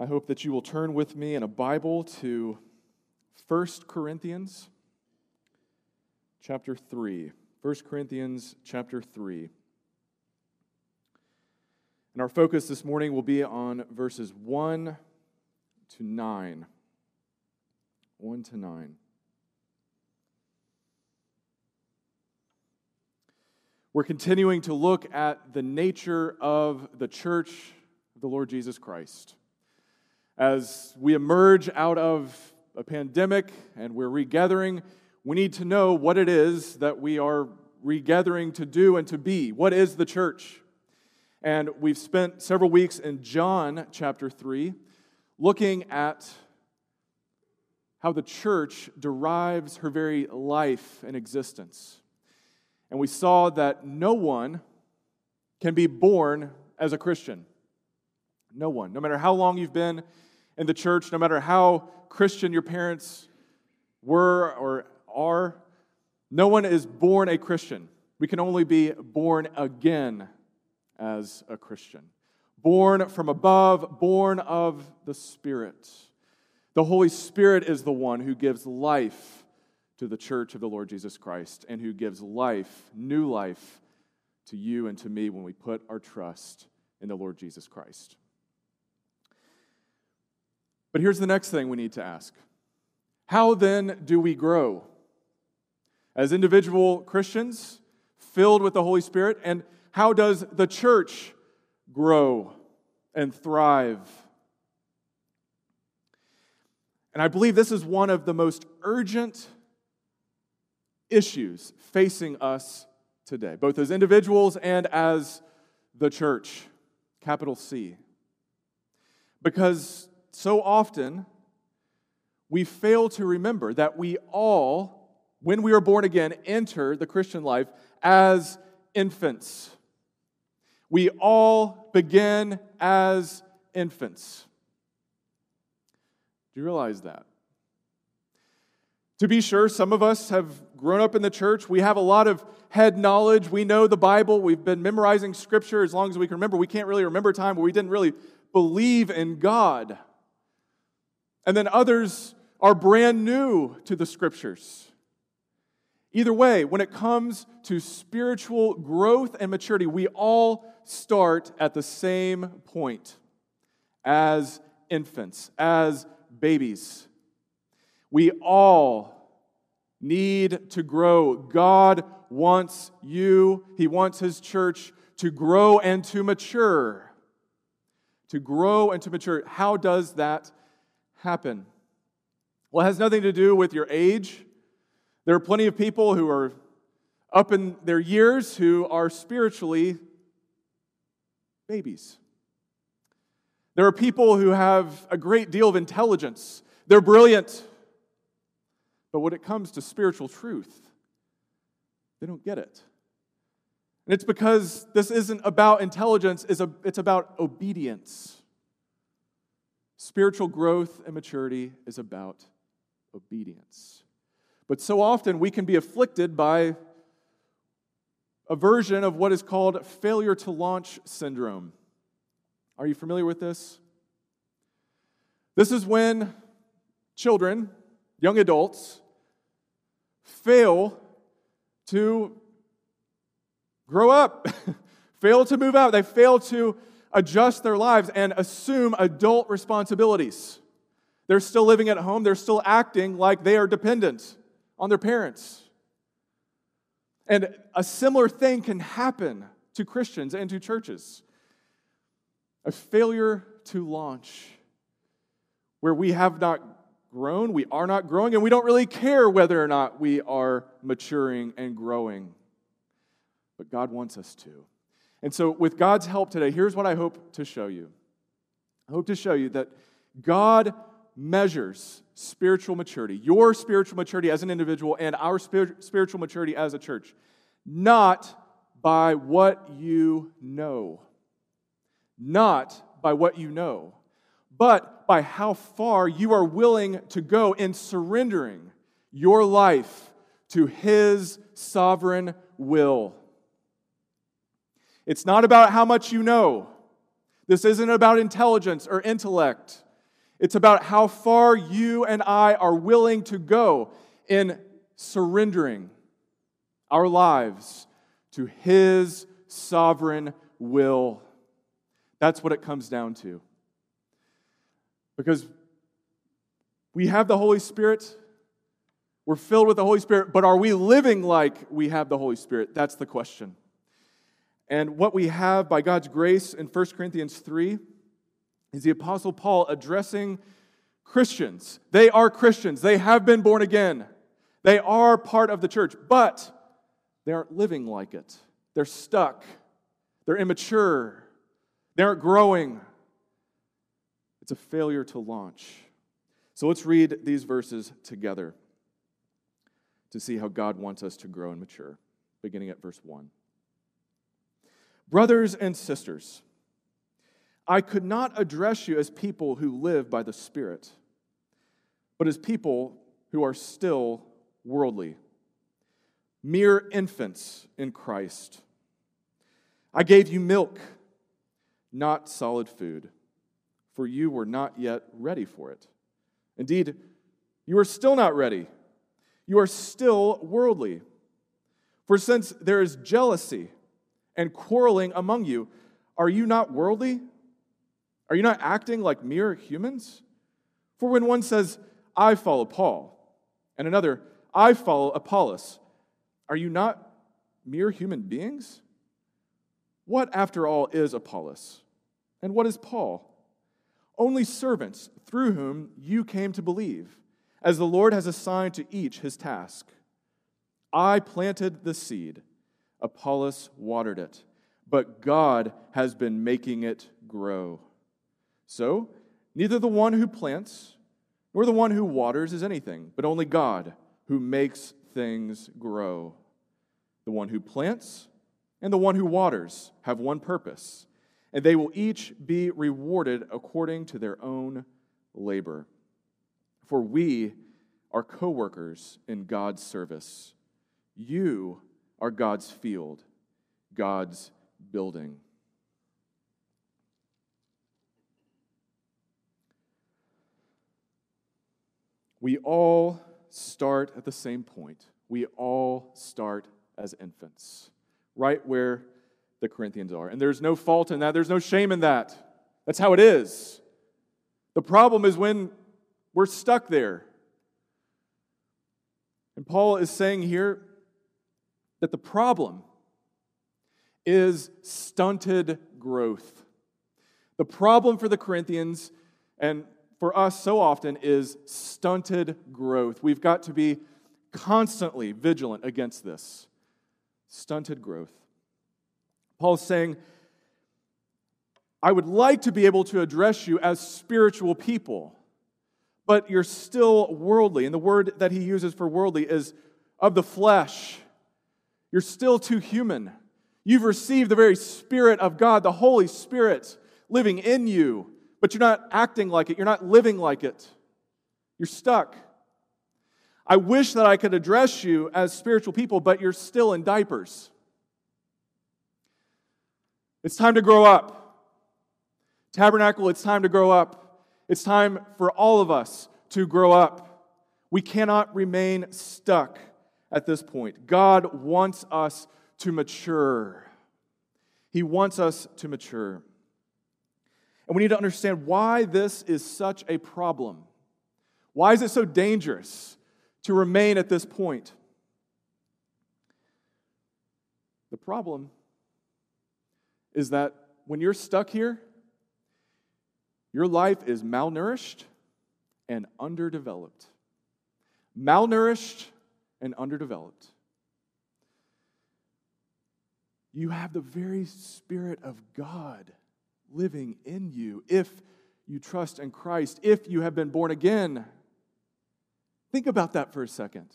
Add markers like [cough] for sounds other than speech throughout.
I hope that you will turn with me in a Bible to 1 Corinthians chapter 3. 1 Corinthians chapter 3. And our focus this morning will be on verses 1 to 9. 1 to 9. We're continuing to look at the nature of the church of the Lord Jesus Christ. As we emerge out of a pandemic and we're regathering, we need to know what it is that we are regathering to do and to be. What is the church? And we've spent several weeks in John chapter 3 looking at how the church derives her very life and existence. And we saw that no one can be born as a Christian. No one. No matter how long you've been in the church, no matter how Christian your parents were or are, no one is born a Christian. We can only be born again as a Christian. Born from above, born of the Spirit. The Holy Spirit is the one who gives life to the church of the Lord Jesus Christ and who gives life, new life, to you and to me when we put our trust in the Lord Jesus Christ. But here's the next thing we need to ask How then do we grow? As individual Christians, filled with the Holy Spirit, and how does the church grow and thrive? And I believe this is one of the most urgent issues facing us today, both as individuals and as the church, capital C. Because so often we fail to remember that we all, when we are born again, enter the Christian life as infants. We all begin as infants. Do you realize that? To be sure, some of us have grown up in the church. We have a lot of head knowledge. We know the Bible. We've been memorizing scripture as long as we can remember. We can't really remember a time where we didn't really believe in God. And then others are brand new to the scriptures. Either way, when it comes to spiritual growth and maturity, we all start at the same point as infants, as babies. We all need to grow. God wants you, He wants His church to grow and to mature. To grow and to mature. How does that happen? Well, it has nothing to do with your age. There are plenty of people who are up in their years who are spiritually babies. There are people who have a great deal of intelligence. They're brilliant. But when it comes to spiritual truth, they don't get it. And it's because this isn't about intelligence, it's about obedience. Spiritual growth and maturity is about obedience. But so often we can be afflicted by a version of what is called failure to launch syndrome. Are you familiar with this? This is when children, young adults, fail to grow up, [laughs] fail to move out. They fail to adjust their lives and assume adult responsibilities. They're still living at home, they're still acting like they are dependent on their parents. And a similar thing can happen to Christians and to churches a failure to launch, where we have not grown, we are not growing, and we don't really care whether or not we are maturing and growing. But God wants us to. And so, with God's help today, here's what I hope to show you. I hope to show you that God measures spiritual maturity, your spiritual maturity as an individual, and our spiritual maturity as a church, not by what you know, not by what you know, but by how far you are willing to go in surrendering your life to His sovereign will. It's not about how much you know. This isn't about intelligence or intellect. It's about how far you and I are willing to go in surrendering our lives to His sovereign will. That's what it comes down to. Because we have the Holy Spirit, we're filled with the Holy Spirit, but are we living like we have the Holy Spirit? That's the question. And what we have by God's grace in 1 Corinthians 3 is the Apostle Paul addressing Christians. They are Christians, they have been born again, they are part of the church, but they aren't living like it. They're stuck, they're immature, they aren't growing. It's a failure to launch. So let's read these verses together to see how God wants us to grow and mature, beginning at verse 1. Brothers and sisters, I could not address you as people who live by the Spirit, but as people who are still worldly, mere infants in Christ. I gave you milk, not solid food, for you were not yet ready for it. Indeed, you are still not ready. You are still worldly. For since there is jealousy and quarreling among you, are you not worldly? Are you not acting like mere humans? For when one says, I follow Paul, and another, I follow Apollos, are you not mere human beings? What, after all, is Apollos? And what is Paul? Only servants through whom you came to believe, as the Lord has assigned to each his task. I planted the seed, Apollos watered it, but God has been making it grow. So, neither the one who plants nor the one who waters is anything, but only God who makes things grow. The one who plants and the one who waters have one purpose, and they will each be rewarded according to their own labor. For we are co workers in God's service. You are God's field, God's building. We all start at the same point. We all start as infants, right where the Corinthians are. And there's no fault in that, there's no shame in that. That's how it is. The problem is when we're stuck there. And Paul is saying here that the problem is stunted growth. The problem for the Corinthians and for us so often is stunted growth. We've got to be constantly vigilant against this stunted growth. Paul's saying, I would like to be able to address you as spiritual people, but you're still worldly. And the word that he uses for worldly is of the flesh. You're still too human. You've received the very Spirit of God, the Holy Spirit living in you but you're not acting like it, you're not living like it. You're stuck. I wish that I could address you as spiritual people, but you're still in diapers. It's time to grow up. Tabernacle, it's time to grow up. It's time for all of us to grow up. We cannot remain stuck at this point. God wants us to mature. He wants us to mature. And we need to understand why this is such a problem. Why is it so dangerous to remain at this point? The problem is that when you're stuck here, your life is malnourished and underdeveloped. Malnourished and underdeveloped. You have the very Spirit of God living in you if you trust in Christ, if you have been born again. Think about that for a second.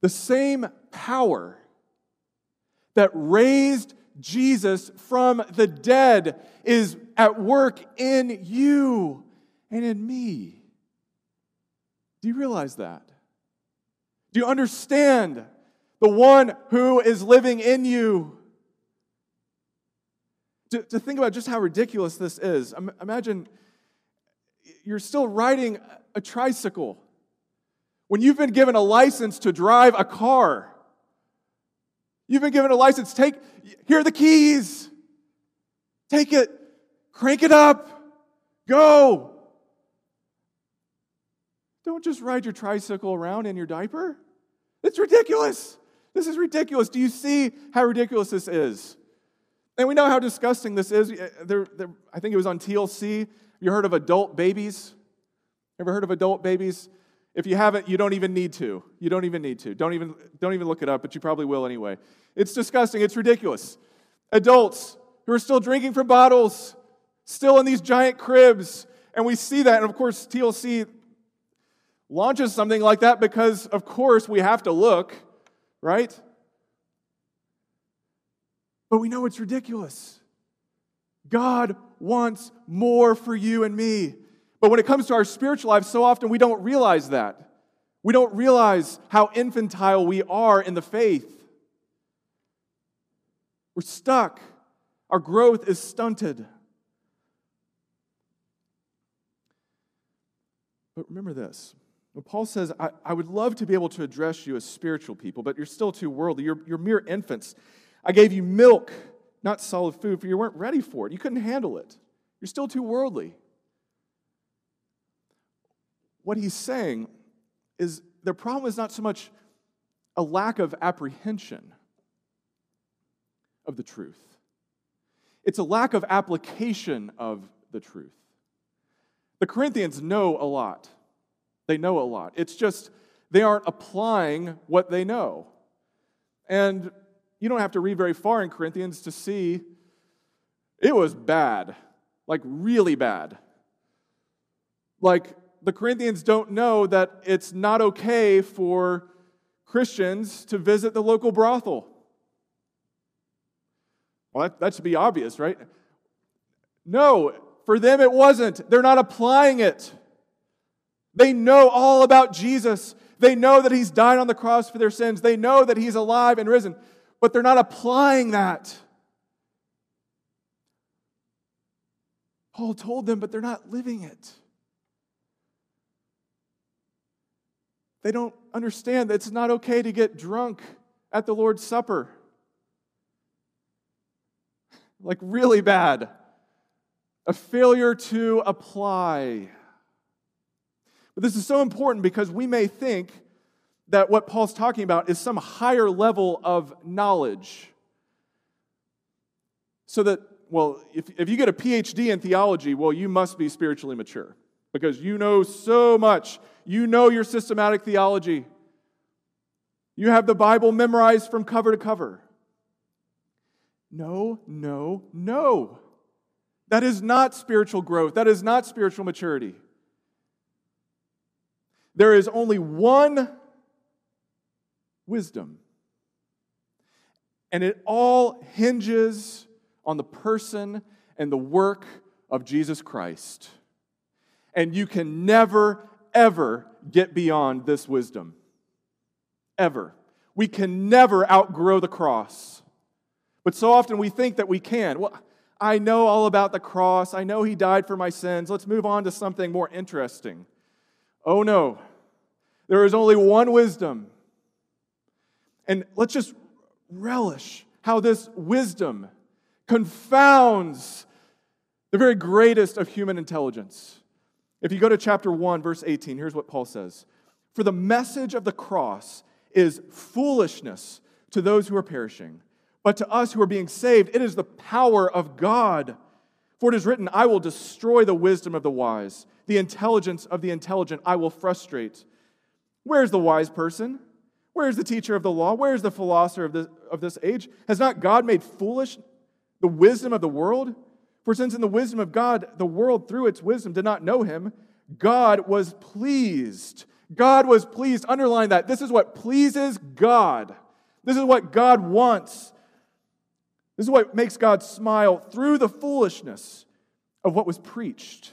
The same power that raised Jesus from the dead is at work in you and in me. Do you realize that? Do you understand the one who is living in you? to, to think about just how ridiculous this is. Imagine you're still riding a tricycle when you've been given a license to drive a car. You've been given a license. Take, here are the keys. Take it, crank it up, go. Don't just ride your tricycle around in your diaper. It's ridiculous. This is ridiculous. Do you see how ridiculous this is? And we know how disgusting this is. There, there, I think it was on TLC. You heard of adult babies? Ever heard of adult babies? If you haven't, you don't even need to. You don't even need to. Don't even, don't even look it up, but you probably will anyway. It's disgusting. It's ridiculous. Adults who are still drinking from bottles, still in these giant cribs. And we see that. And of course, TLC launches something like that because, of course, we have to look, right? But we know it's ridiculous. God wants more for you and me. But when it comes to our spiritual life, so often we don't realize that. We don't realize how infantile we are in the faith. We're stuck. Our growth is stunted. But remember this. Paul says, I, I, would love to be able to address you as spiritual people, but you're still too worldly. You're, you're mere infants. I gave you milk, not solid food, for you weren't ready for it. You couldn't handle it. You're still too worldly. What he's saying is the problem is not so much a lack of apprehension of the truth, it's a lack of application of the truth. The Corinthians know a lot. They know a lot. It's just they aren't applying what they know. And you don't have to read very far in Corinthians to see it was bad, like really bad. Like the Corinthians don't know that it's not okay for Christians to visit the local brothel. Well, that, that should be obvious, right? No, for them it wasn't. They're not applying it. They know all about Jesus. They know that He's died on the cross for their sins. They know that He's alive and risen but they're not applying that. Paul told them, but they're not living it. They don't understand that it's not okay to get drunk at the Lord's Supper. Like, really bad. A failure to apply. But this is so important because we may think that what Paul's talking about is some higher level of knowledge. So that, well, if, if you get a PhD in theology, well, you must be spiritually mature because you know so much. You know your systematic theology. You have the Bible memorized from cover to cover. No, no, no. That is not spiritual growth. That is not spiritual maturity. There is only one wisdom. And it all hinges on the person and the work of Jesus Christ. And you can never, ever get beyond this wisdom. Ever. We can never outgrow the cross. But so often we think that we can. Well, I know all about the cross. I know he died for my sins. Let's move on to something more interesting. Oh no. There is only one wisdom, and let's just relish how this wisdom confounds the very greatest of human intelligence. If you go to chapter 1, verse 18, here's what Paul says For the message of the cross is foolishness to those who are perishing, but to us who are being saved, it is the power of God. For it is written, I will destroy the wisdom of the wise, the intelligence of the intelligent I will frustrate. Where's the wise person? Where is the teacher of the law? Where is the philosopher of this, of this age? Has not God made foolish the wisdom of the world? For since in the wisdom of God, the world through its wisdom did not know him, God was pleased. God was pleased. Underline that. This is what pleases God. This is what God wants. This is what makes God smile through the foolishness of what was preached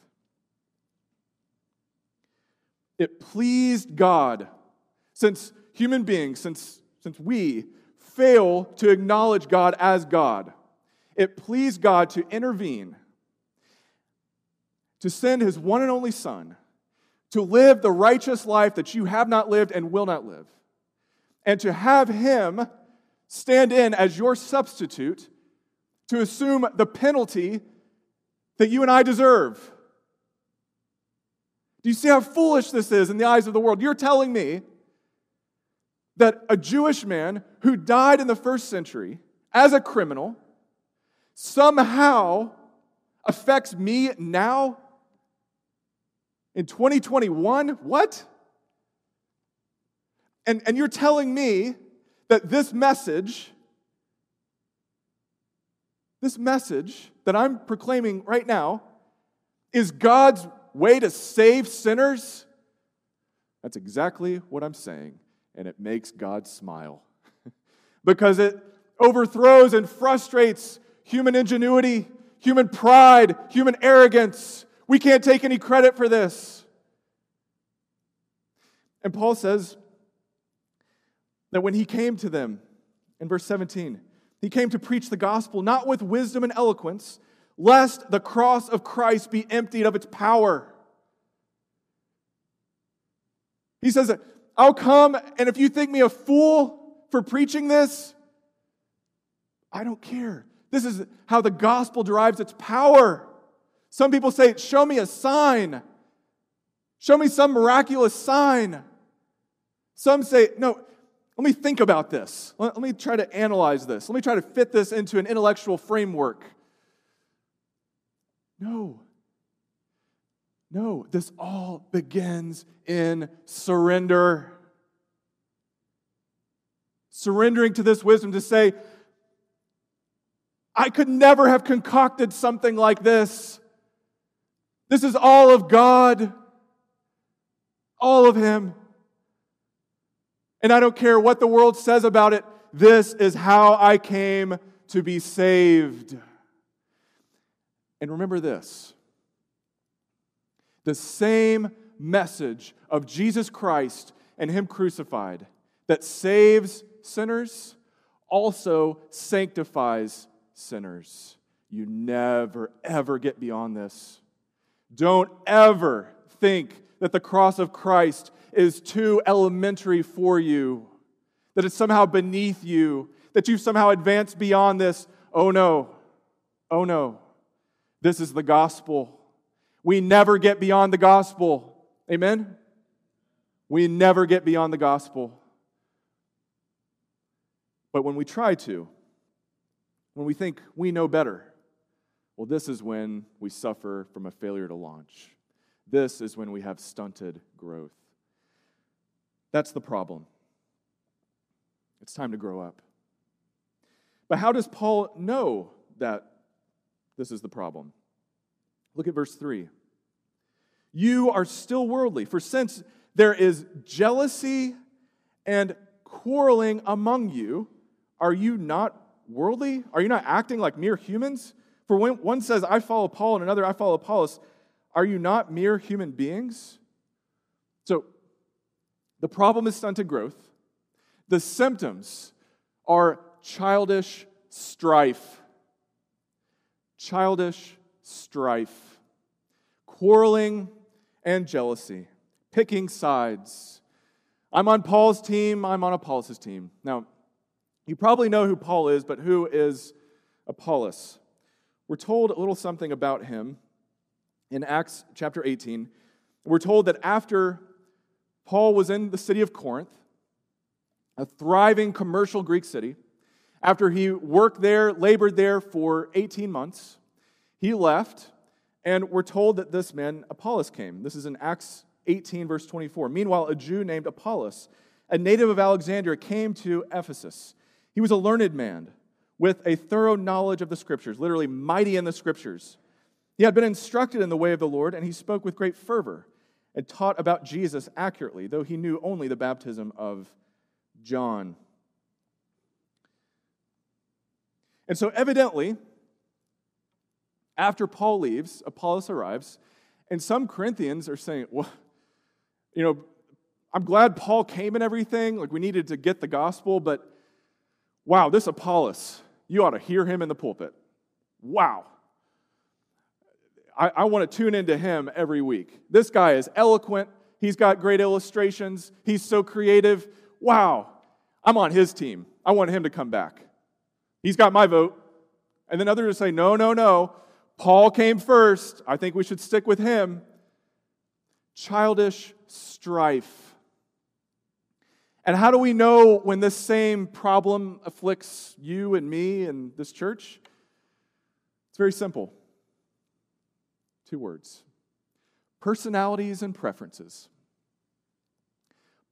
It pleased God, since human beings, since, since we fail to acknowledge God as God, it pleased God to intervene, to send his one and only Son, to live the righteous life that you have not lived and will not live, and to have him stand in as your substitute to assume the penalty that you and I deserve. Do you see how foolish this is in the eyes of the world? You're telling me that a Jewish man who died in the first century as a criminal somehow affects me now in 2021? What? And, and you're telling me that this message, this message that I'm proclaiming right now, is God's way to save sinners? That's exactly what I'm saying, and it makes God smile [laughs] because it overthrows and frustrates human ingenuity, human pride, human arrogance. We can't take any credit for this. And Paul says that when he came to them, in verse 17, he came to preach the gospel not with wisdom and eloquence, lest the cross of Christ be emptied of its power. He says, I'll come, and if you think me a fool for preaching this, I don't care. This is how the gospel derives its power. Some people say, Show me a sign. Show me some miraculous sign. Some say, No, let me think about this. Let, me try to analyze this. Let me try to fit this into an intellectual framework. No. No, this all begins in surrender. Surrendering to this wisdom to say, I could never have concocted something like this. This is all of God, all of Him. And I don't care what the world says about it, this is how I came to be saved. And remember this the same message of Jesus Christ and Him crucified that saves sinners also sanctifies sinners. You never, ever get beyond this. Don't ever think that the cross of Christ is too elementary for you, that it's somehow beneath you, that you've somehow advanced beyond this. Oh no, oh no. This is the gospel. We never get beyond the gospel. Amen? We never get beyond the gospel. But when we try to, when we think we know better, well, this is when we suffer from a failure to launch. This is when we have stunted growth. That's the problem. It's time to grow up. But how does Paul know that this is the problem? Look at verse 3. You are still worldly, for since there is jealousy and quarreling among you, are you not worldly? Are you not acting like mere humans? For when one says, I follow Paul, and another, I follow Apollos, are you not mere human beings? So, the problem is stunted growth. The symptoms are childish strife. Childish strife. Quarreling and jealousy. Picking sides. I'm on Paul's team, I'm on Apollos' team. Now, you probably know who Paul is, but who is Apollos? We're told a little something about him in Acts chapter 18. We're told that after Paul was in the city of Corinth, a thriving commercial Greek city, after he worked there, labored there for 18 months, he left, and we're told that this man, Apollos, came. This is in Acts 18, verse 24. Meanwhile, a Jew named Apollos, a native of Alexandria, came to Ephesus. He was a learned man with a thorough knowledge of the scriptures, literally mighty in the scriptures. He had been instructed in the way of the Lord, and he spoke with great fervor and taught about Jesus accurately, though he knew only the baptism of John. And so, evidently, after Paul leaves, Apollos arrives, and some Corinthians are saying, well, you know, I'm glad Paul came and everything. Like, we needed to get the gospel, but wow, this Apollos, you ought to hear him in the pulpit. Wow. I, I want to tune into him every week. This guy is eloquent. He's got great illustrations. He's so creative. Wow. I'm on his team. I want him to come back. He's got my vote. And then others say, no, no, no. Paul came first. I think we should stick with him. Childish strife. And how do we know when this same problem afflicts you and me and this church? It's very simple. Two words personalities and preferences.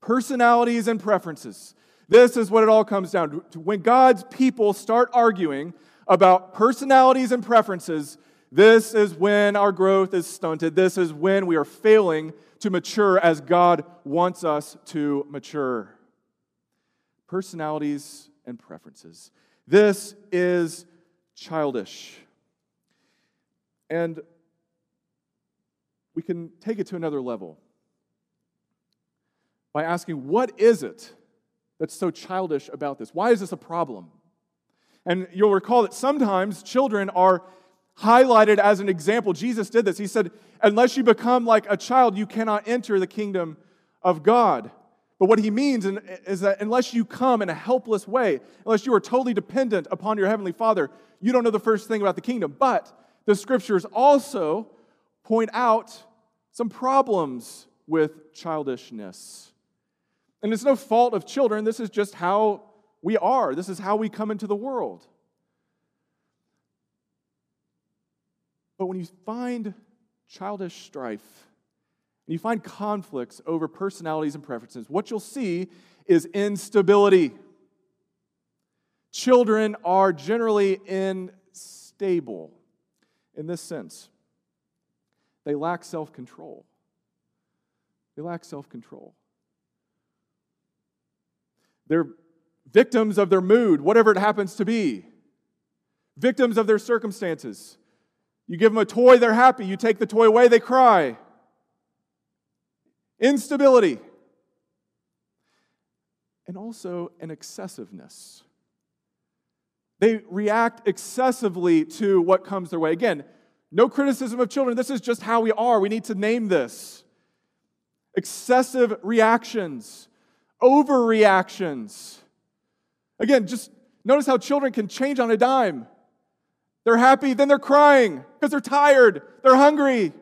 Personalities and preferences. This is what it all comes down to. When God's people start arguing about personalities and preferences, this is when our growth is stunted. This is when we are failing to mature as God wants us to mature. Personalities and preferences. This is childish. And we can take it to another level by asking, what is it that's so childish about this? Why is this a problem? And you'll recall that sometimes children are highlighted as an example. Jesus did this. He said, Unless you become like a child, you cannot enter the kingdom of God. But what he means is that unless you come in a helpless way, unless you are totally dependent upon your heavenly Father, you don't know the first thing about the kingdom. But the scriptures also point out some problems with childishness. And it's no fault of children, this is just how we are, this is how we come into the world. But when you find childish strife, and you find conflicts over personalities and preferences, what you'll see is instability. Children are generally unstable in this sense. They lack self control. They lack self control. They're victims of their mood, whatever it happens to be, victims of their circumstances. You give them a toy, they're happy. You take the toy away, they cry. Instability. And also an excessiveness. They react excessively to what comes their way. Again, no criticism of children. This is just how we are. We need to name this. Excessive reactions, overreactions. Again, just notice how children can change on a dime. They're happy, then they're crying because they're tired, they're hungry.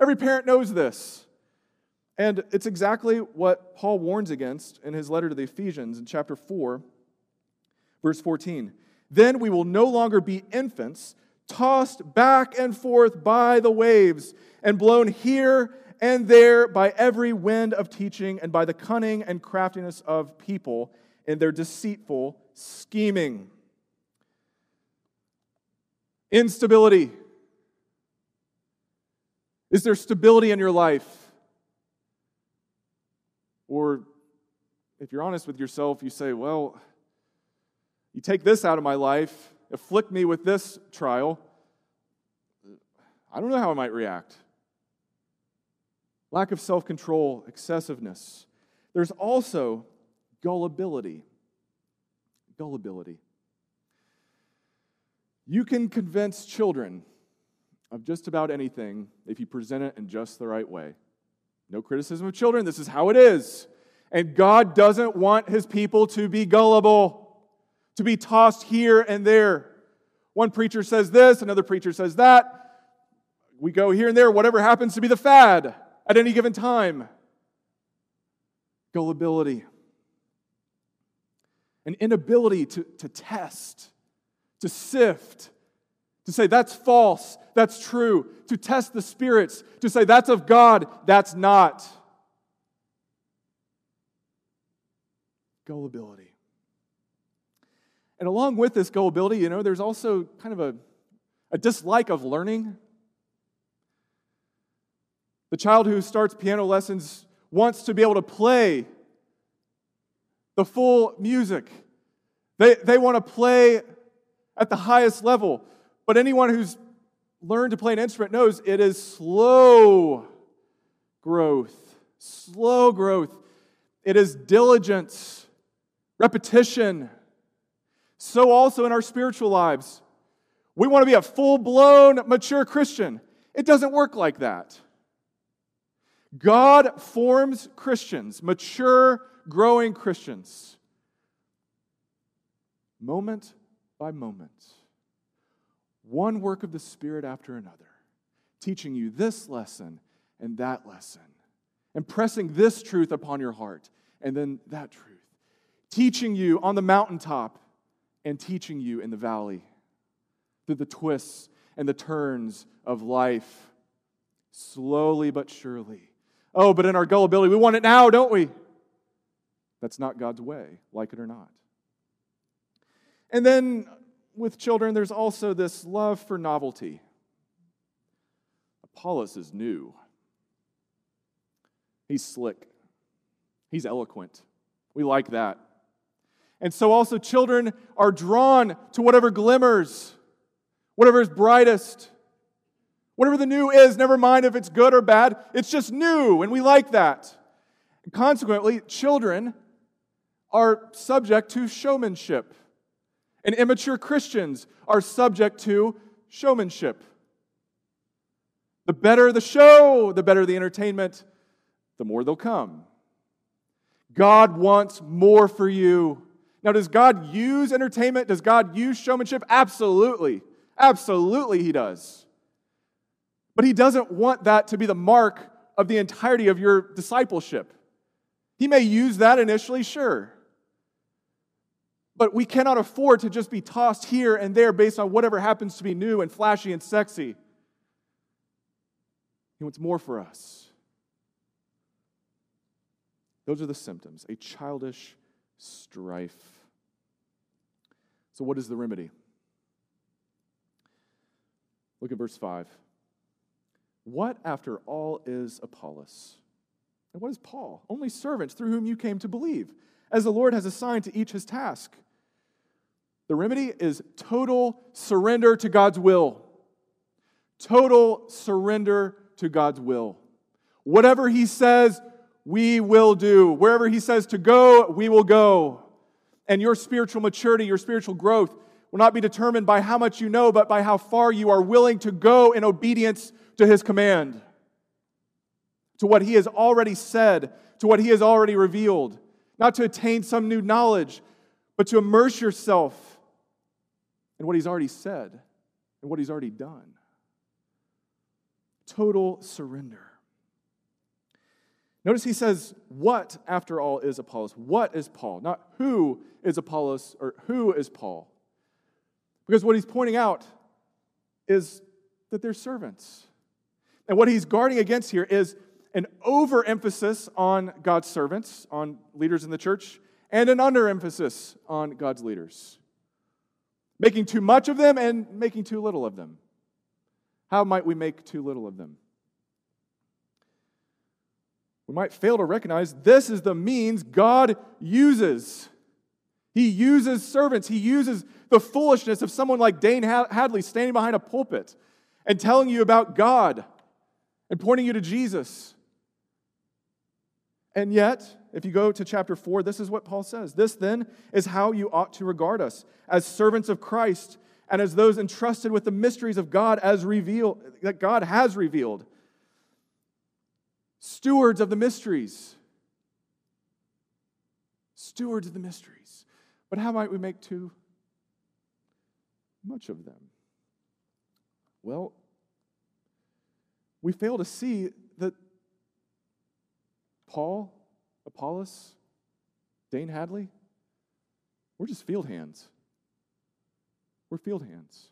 Every parent knows this. And it's exactly what Paul warns against in his letter to the Ephesians in chapter 4, verse 14. Then we will no longer be infants tossed back and forth by the waves, and blown here and there by every wind of teaching, and by the cunning and craftiness of people in their deceitful scheming. Instability. Is there stability in your life? Or if you're honest with yourself, you say, well, you take this out of my life, afflict me with this trial, I don't know how I might react. Lack of self control, excessiveness. There's also gullibility. Gullibility. You can convince children of just about anything if you present it in just the right way. No criticism of children, this is how it is. And God doesn't want his people to be gullible to be tossed here and there. One preacher says this, another preacher says that. We go here and there, whatever happens to be the fad at any given time. Gullibility. An inability to, to test, to sift, to say that's false, that's true, to test the spirits, to say that's of God, that's not. Gullibility. And along with this gullibility, you know, there's also kind of a, a dislike of learning. The child who starts piano lessons wants to be able to play the full music. They, they want to play at the highest level. But anyone who's learned to play an instrument knows it is slow growth. Slow growth. It is diligence, repetition. So, also in our spiritual lives, we want to be a full blown, mature Christian. It doesn't work like that. God forms Christians, mature, growing Christians, moment by moment. One work of the Spirit after another, teaching you this lesson and that lesson, impressing this truth upon your heart and then that truth, teaching you on the mountaintop and teaching you in the valley through the twists and the turns of life, slowly but surely Oh, but in our gullibility, we want it now, don't we? That's not God's way, like it or not. And then with children, there's also this love for novelty. Apollos is new. He's slick. He's eloquent. We like that. And so also children are drawn to whatever glimmers, whatever is brightest. Whatever the new is, never mind if it's good or bad, it's just new, and we like that. Consequently, children are subject to showmanship, and immature Christians are subject to showmanship. The better the show, the better the entertainment, the more they'll come. God wants more for you. Now, does God use entertainment? Does God use showmanship? Absolutely. Absolutely, He does. But he doesn't want that to be the mark of the entirety of your discipleship. He may use that initially, sure. But we cannot afford to just be tossed here and there based on whatever happens to be new and flashy and sexy. He wants more for us. Those are the symptoms a childish strife. So, what is the remedy? Look at verse 5. What, after all, is Apollos? And what is Paul? Only servants through whom you came to believe, as the Lord has assigned to each his task. The remedy is total surrender to God's will. Total surrender to God's will. Whatever he says, we will do. Wherever he says to go, we will go. And your spiritual maturity, your spiritual growth will not be determined by how much you know, but by how far you are willing to go in obedience to his command, to what he has already said, to what he has already revealed, not to attain some new knowledge, but to immerse yourself in what he's already said and what he's already done. Total surrender. Notice he says, What, after all, is Apollos? What is Paul? Not who is Apollos or who is Paul. Because what he's pointing out is that they're servants. And what he's guarding against here is an overemphasis on God's servants, on leaders in the church, and an underemphasis on God's leaders. Making too much of them and making too little of them. How might we make too little of them? We might fail to recognize this is the means God uses. He uses servants. He uses the foolishness of someone like Dane Hadley standing behind a pulpit and telling you about God and pointing you to Jesus. And yet, if you go to chapter 4, this is what Paul says. This then is how you ought to regard us as servants of Christ and as those entrusted with the mysteries of God as revealed that God has revealed. Stewards of the mysteries. Stewards of the mysteries. But how might we make too much of them? Well, we fail to see that Paul, Apollos, Dane Hadley, we're just field hands. We're field hands.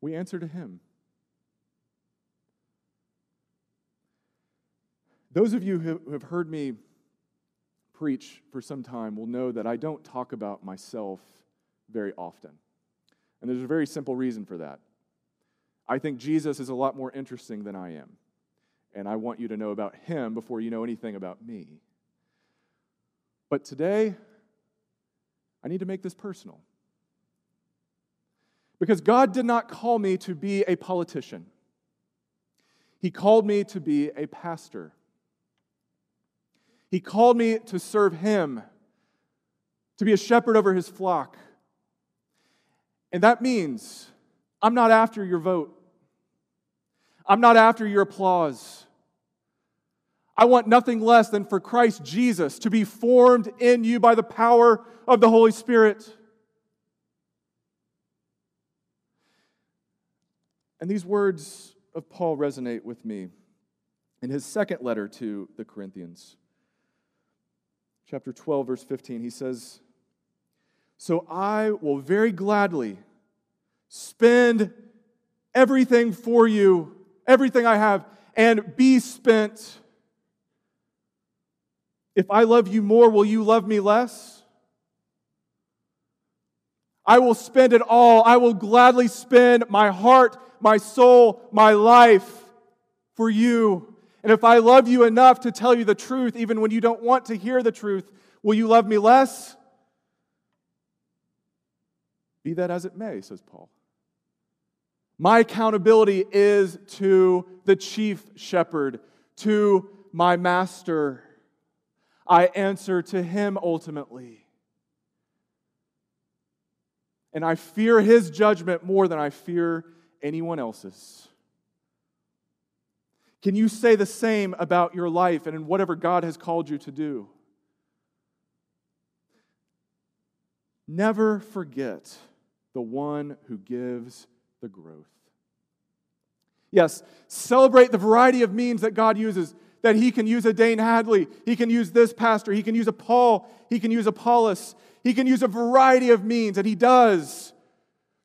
We answer to him. Those of you who have heard me preach for some time will know that I don't talk about myself very often. And there's a very simple reason for that. I think Jesus is a lot more interesting than I am. and I want you to know about him before you know anything about me. But today, I need to make this personal. Because God did not call me to be a politician, He called me to be a pastor. He called me to serve Him, to be a shepherd over His flock. And that means I'm not after your vote. I'm not after your applause. I want nothing less than for Christ Jesus to be formed in you by the power of the Holy Spirit. And these words of Paul resonate with me in his second letter to the Corinthians. Chapter 12, verse 15, he says, So I will very gladly spend everything for you, everything I have, and be spent. If I love you more, will you love me less? I will spend it all. I will gladly spend my heart, my soul, my life for you. And if I love you enough to tell you the truth, even when you don't want to hear the truth, will you love me less? Be that as it may, says Paul. My accountability is to the chief shepherd, to my master. I answer to him ultimately. And I fear his judgment more than I fear anyone else's. Can you say the same about your life and in whatever God has called you to do? Never forget the one who gives the growth. Yes, celebrate the variety of means that God uses, that He can use a Dane Hadley, He can use this pastor, He can use a Paul, He can use a Apollos, He can use a variety of means, and He does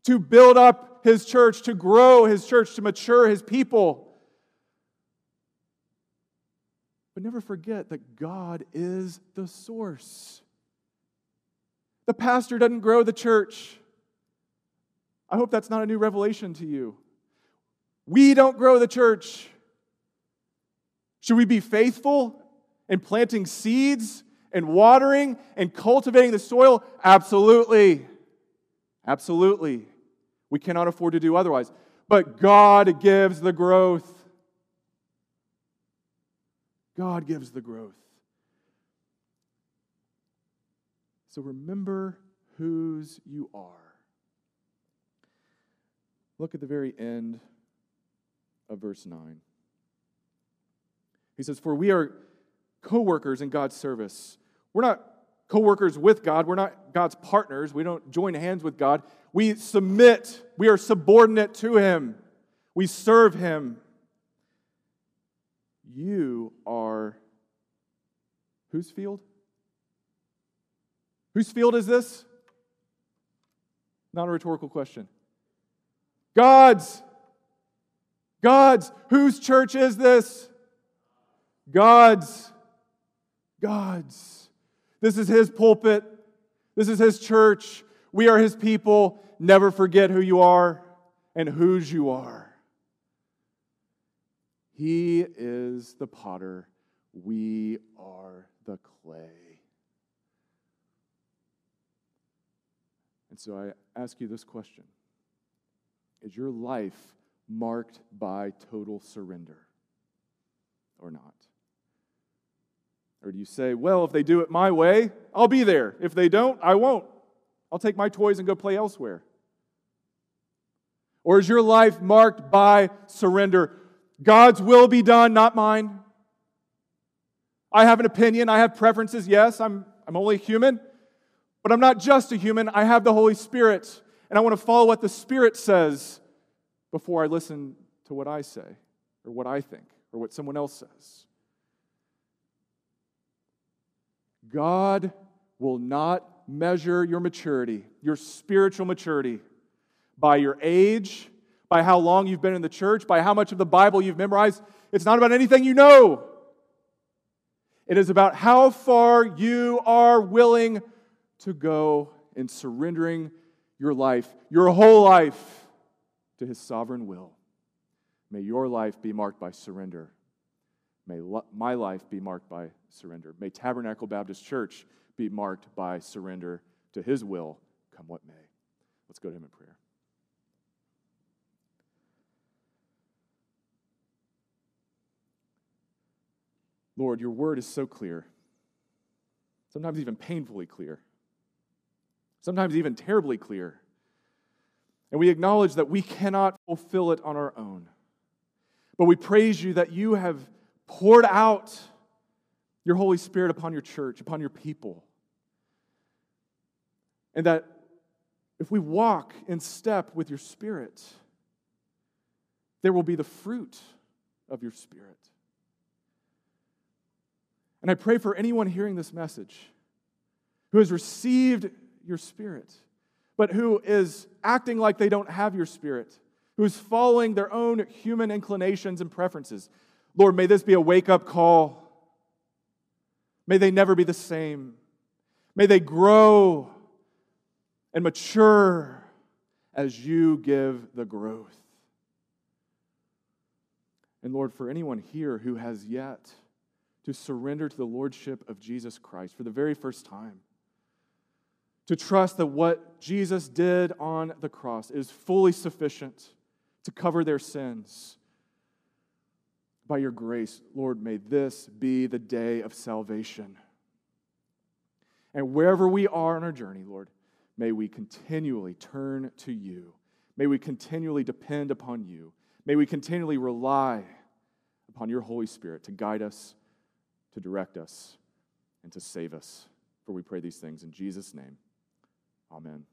to build up His church, to grow His church, to mature His people. But never forget that God is the source. The pastor doesn't grow the church. I hope that's not a new revelation to you. We don't grow the church. Should we be faithful in planting seeds and watering and cultivating the soil? Absolutely. Absolutely. We cannot afford to do otherwise. But God gives the growth. God gives the growth. So remember whose you are. Look at the very end of verse 9. He says, For we are co workers in God's service. We're not co workers with God, we're not God's partners. We don't join hands with God. We submit, we are subordinate to Him, we serve Him. You are whose field? Whose field is this? Not a rhetorical question. God's. God's. Whose church is this? God's. God's. This is His pulpit. This is His church. We are His people. Never forget who you are and whose you are. He is the potter. We are the clay. And so I ask you this question Is your life marked by total surrender or not? Or do you say, well, if they do it my way, I'll be there. If they don't, I won't. I'll take my toys and go play elsewhere. Or is your life marked by surrender? God's will be done, not mine. I have an opinion, I have preferences. Yes, I'm, I'm only human, but I'm not just a human. I have the Holy Spirit, and I want to follow what the Spirit says before I listen to what I say or what I think or what someone else says. God will not measure your maturity, your spiritual maturity, by your age, by how long you've been in the church, by how much of the Bible you've memorized. It's not about anything you know. It is about how far you are willing to go in surrendering your life, your whole life, to His sovereign will. May your life be marked by surrender May lo- my life be marked by surrender. May Tabernacle Baptist Church be marked by surrender to His will, come what may. Let's go to Him in prayer. Lord, your word is so clear, sometimes even painfully clear, sometimes even terribly clear. And we acknowledge that we cannot fulfill it on our own. But we praise you that you have poured out your Holy Spirit upon your church, upon your people. And that if we walk in step with your Spirit, there will be the fruit of your Spirit. And I pray for anyone hearing this message who has received your Spirit, but who is acting like they don't have your Spirit, who is following their own human inclinations and preferences. Lord, may this be a wake up call. May they never be the same. May they grow and mature as you give the growth. And Lord, for anyone here who has yet to surrender to the Lordship of Jesus Christ for the very first time, to trust that what Jesus did on the cross is fully sufficient to cover their sins. By your grace, Lord, may this be the day of salvation. And wherever we are on our journey, Lord, may we continually turn to you. May we continually depend upon you. May we continually rely upon your Holy Spirit to guide us, to direct us, and to save us. For we pray these things in Jesus' name. Amen.